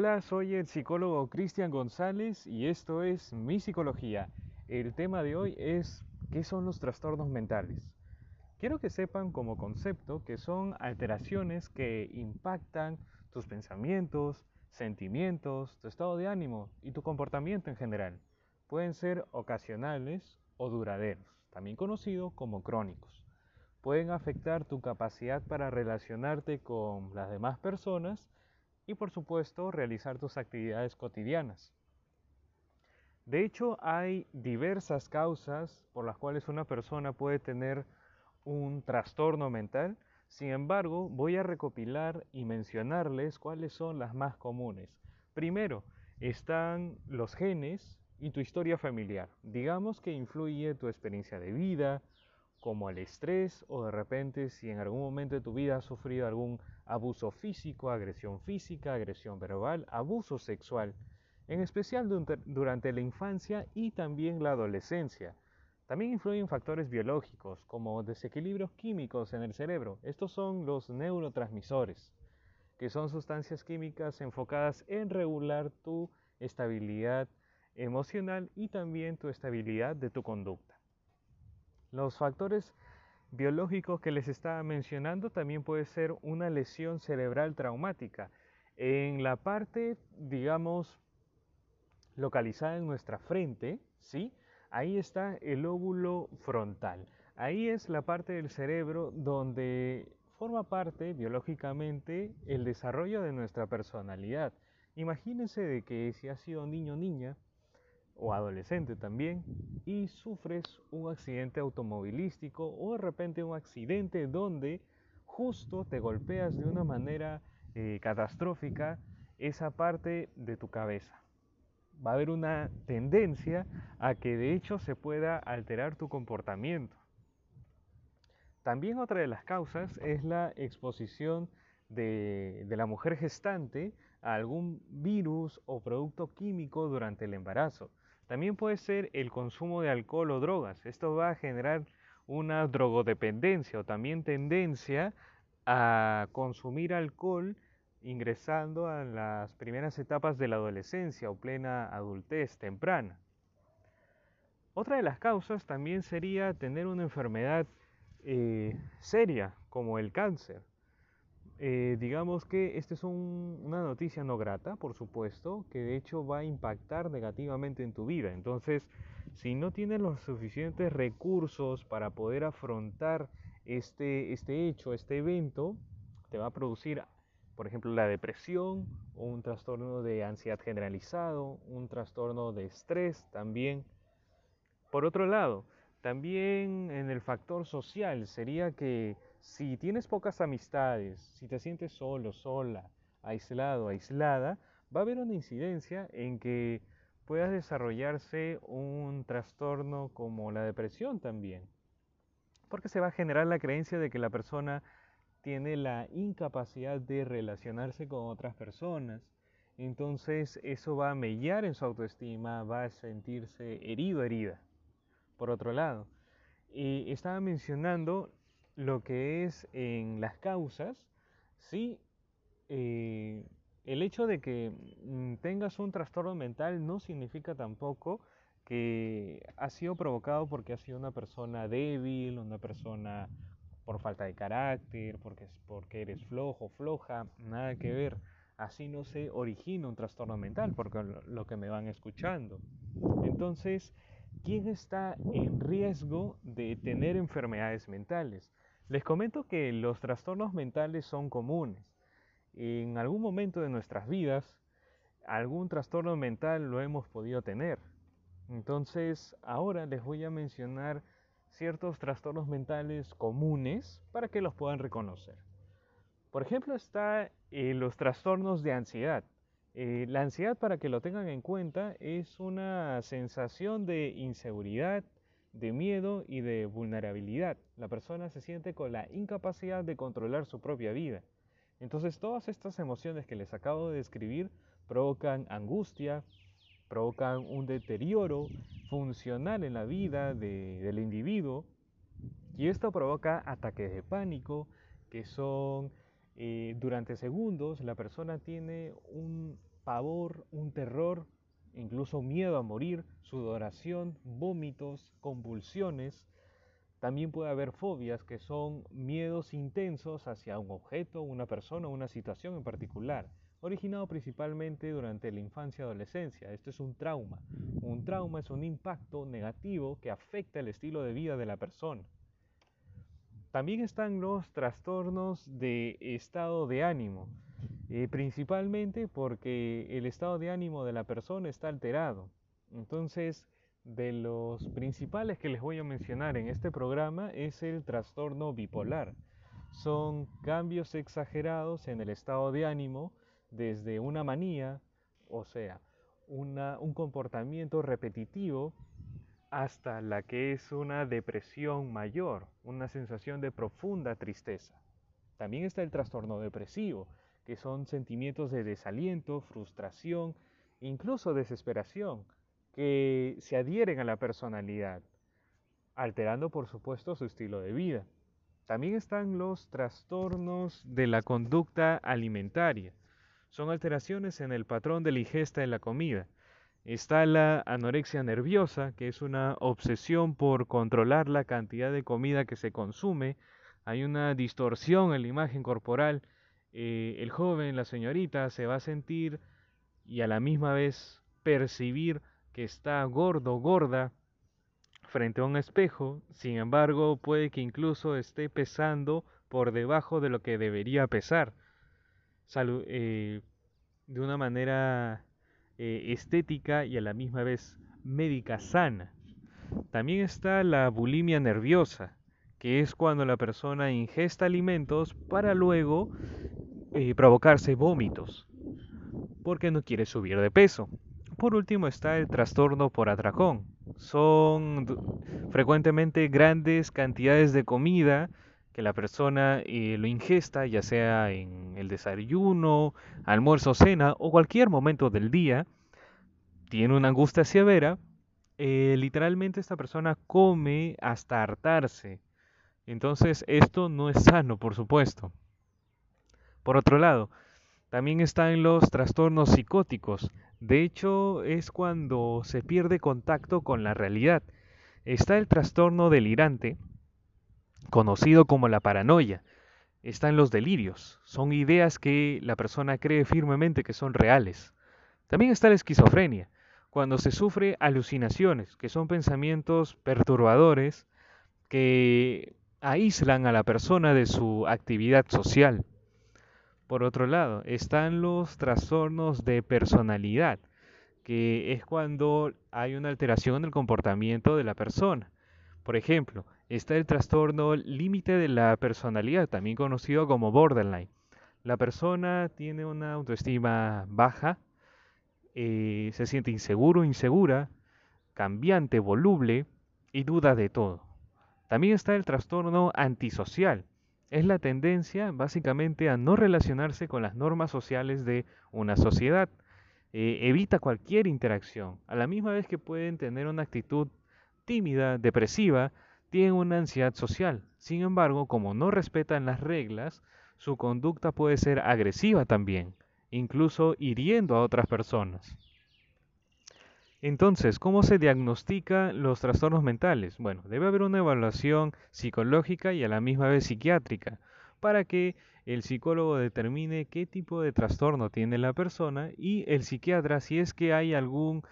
Hola, soy el psicólogo Cristian González y esto es Mi Psicología. El tema de hoy es ¿qué son los trastornos mentales? Quiero que sepan como concepto que son alteraciones que impactan tus pensamientos, sentimientos, tu estado de ánimo y tu comportamiento en general. Pueden ser ocasionales o duraderos, también conocidos como crónicos. Pueden afectar tu capacidad para relacionarte con las demás personas y por supuesto realizar tus actividades cotidianas. De hecho, hay diversas causas por las cuales una persona puede tener un trastorno mental. Sin embargo, voy a recopilar y mencionarles cuáles son las más comunes. Primero, están los genes y tu historia familiar. Digamos que influye tu experiencia de vida, como el estrés o de repente si en algún momento de tu vida has sufrido algún abuso físico, agresión física, agresión verbal, abuso sexual, en especial durante la infancia y también la adolescencia. También influyen factores biológicos como desequilibrios químicos en el cerebro. Estos son los neurotransmisores, que son sustancias químicas enfocadas en regular tu estabilidad emocional y también tu estabilidad de tu conducta. Los factores biológicos que les estaba mencionando también puede ser una lesión cerebral traumática. En la parte, digamos, localizada en nuestra frente, ¿sí? Ahí está el óvulo frontal. Ahí es la parte del cerebro donde forma parte biológicamente el desarrollo de nuestra personalidad. Imagínense de que si has sido niño o niña, o adolescente también y sufres un accidente automovilístico o de repente un accidente donde justo te golpeas de una manera eh, catastrófica esa parte de tu cabeza. Va a haber una tendencia a que de hecho se pueda alterar tu comportamiento. También otra de las causas es la exposición de, de la mujer gestante a algún virus o producto químico durante el embarazo. También puede ser el consumo de alcohol o drogas. Esto va a generar una drogodependencia o también tendencia a consumir alcohol ingresando a las primeras etapas de la adolescencia o plena adultez temprana. Otra de las causas también sería tener una enfermedad eh, seria como el cáncer. Eh, digamos que esta es una noticia no grata, por supuesto, que de hecho va a impactar negativamente en tu vida. Entonces, si no tienes los suficientes recursos para poder afrontar este, este hecho, este evento, te va a producir, por ejemplo, la depresión o un trastorno de ansiedad generalizado, un trastorno de estrés también. Por otro lado, también en el factor social sería que si tienes pocas amistades, si te sientes solo, sola, aislado, aislada, va a haber una incidencia en que puedas desarrollarse un trastorno como la depresión también. Porque se va a generar la creencia de que la persona tiene la incapacidad de relacionarse con otras personas. Entonces eso va a mellar en su autoestima, va a sentirse herido, herida. Por otro lado, y estaba mencionando lo que es en las causas, sí, eh, el hecho de que mm, tengas un trastorno mental no significa tampoco que ha sido provocado porque has sido una persona débil, una persona por falta de carácter, porque, porque eres flojo, floja, nada que ver. Así no se origina un trastorno mental, porque lo que me van escuchando. Entonces, ¿quién está en riesgo de tener enfermedades mentales? Les comento que los trastornos mentales son comunes. En algún momento de nuestras vidas, algún trastorno mental lo hemos podido tener. Entonces, ahora les voy a mencionar ciertos trastornos mentales comunes para que los puedan reconocer. Por ejemplo, está eh, los trastornos de ansiedad. Eh, la ansiedad, para que lo tengan en cuenta, es una sensación de inseguridad, de miedo y de vulnerabilidad. La persona se siente con la incapacidad de controlar su propia vida. Entonces todas estas emociones que les acabo de describir provocan angustia, provocan un deterioro funcional en la vida del individuo y esto provoca ataques de pánico que son eh, durante segundos la persona tiene un pavor, un terror, incluso miedo a morir, sudoración, vómitos, convulsiones. También puede haber fobias que son miedos intensos hacia un objeto, una persona, una situación en particular, originado principalmente durante la infancia y adolescencia. Esto es un trauma. Un trauma es un impacto negativo que afecta el estilo de vida de la persona. También están los trastornos de estado de ánimo, eh, principalmente porque el estado de ánimo de la persona está alterado. Entonces, de los principales que les voy a mencionar en este programa es el trastorno bipolar. Son cambios exagerados en el estado de ánimo desde una manía, o sea, un comportamiento repetitivo hasta la que es una depresión mayor, una sensación de profunda tristeza. También está el trastorno depresivo, que son sentimientos de desaliento, frustración, incluso desesperación, que se adhieren a la personalidad, alterando por supuesto su estilo de vida. También están los trastornos de la conducta alimentaria. Son alteraciones en el patrón de la ingesta de la comida, Está la anorexia nerviosa, que es una obsesión por controlar la cantidad de comida que se consume. Hay una distorsión en la imagen corporal. Eh, el joven, la señorita, se va a sentir y a la misma vez percibir que está gordo, gorda, frente a un espejo. Sin embargo, puede que incluso esté pesando por debajo de lo que debería pesar. Eh, de una manera eh, estética y a la misma vez médica sana. También está la bulimia nerviosa, que es cuando la persona ingesta alimentos para luego eh, provocarse vómitos, porque no quiere subir de peso. Por último está el trastorno por atracón. Son frecuentemente grandes cantidades de comida que la persona eh, lo ingesta, ya sea en el desayuno, almuerzo, cena o cualquier momento del día, tiene una angustia severa, eh, literalmente esta persona come hasta hartarse. Entonces esto no es sano, por supuesto. Por otro lado, también están los trastornos psicóticos. De hecho, es cuando se pierde contacto con la realidad. Está el trastorno delirante, conocido como la paranoia. Están los delirios. Son ideas que la persona cree firmemente que son reales. También está la esquizofrenia, cuando se sufre alucinaciones, que son pensamientos perturbadores que aíslan a la persona de su actividad social. Por otro lado, están los trastornos de personalidad, que es cuando hay una alteración en el comportamiento de la persona. Por ejemplo, está el trastorno límite de la personalidad, también conocido como borderline. La persona tiene una autoestima baja, eh, se siente inseguro, insegura, cambiante, voluble y duda de todo. También está el trastorno antisocial. Es la tendencia básicamente a no relacionarse con las normas sociales de una sociedad. Eh, evita cualquier interacción. A la misma vez que pueden tener una actitud tímida, depresiva, tienen una ansiedad social. Sin embargo, como no respetan las reglas, su conducta puede ser agresiva también, incluso hiriendo a otras personas. Entonces, ¿cómo se diagnostica los trastornos mentales? Bueno, debe haber una evaluación psicológica y a la misma vez psiquiátrica para que el psicólogo determine qué tipo de trastorno tiene la persona y el psiquiatra si es que hay algún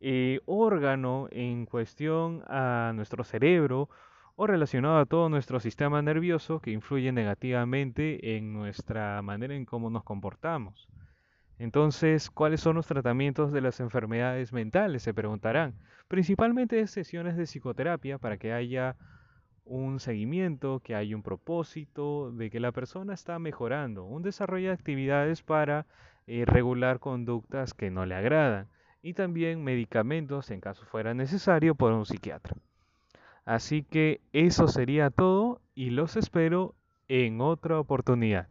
eh, órgano en cuestión a nuestro cerebro o relacionado a todo nuestro sistema nervioso que influye negativamente en nuestra manera en cómo nos comportamos. Entonces, ¿cuáles son los tratamientos de las enfermedades mentales? Se preguntarán. Principalmente sesiones de psicoterapia para que haya un seguimiento, que haya un propósito de que la persona está mejorando, un desarrollo de actividades para eh, regular conductas que no le agradan y también medicamentos en caso fuera necesario por un psiquiatra. Así que eso sería todo y los espero en otra oportunidad.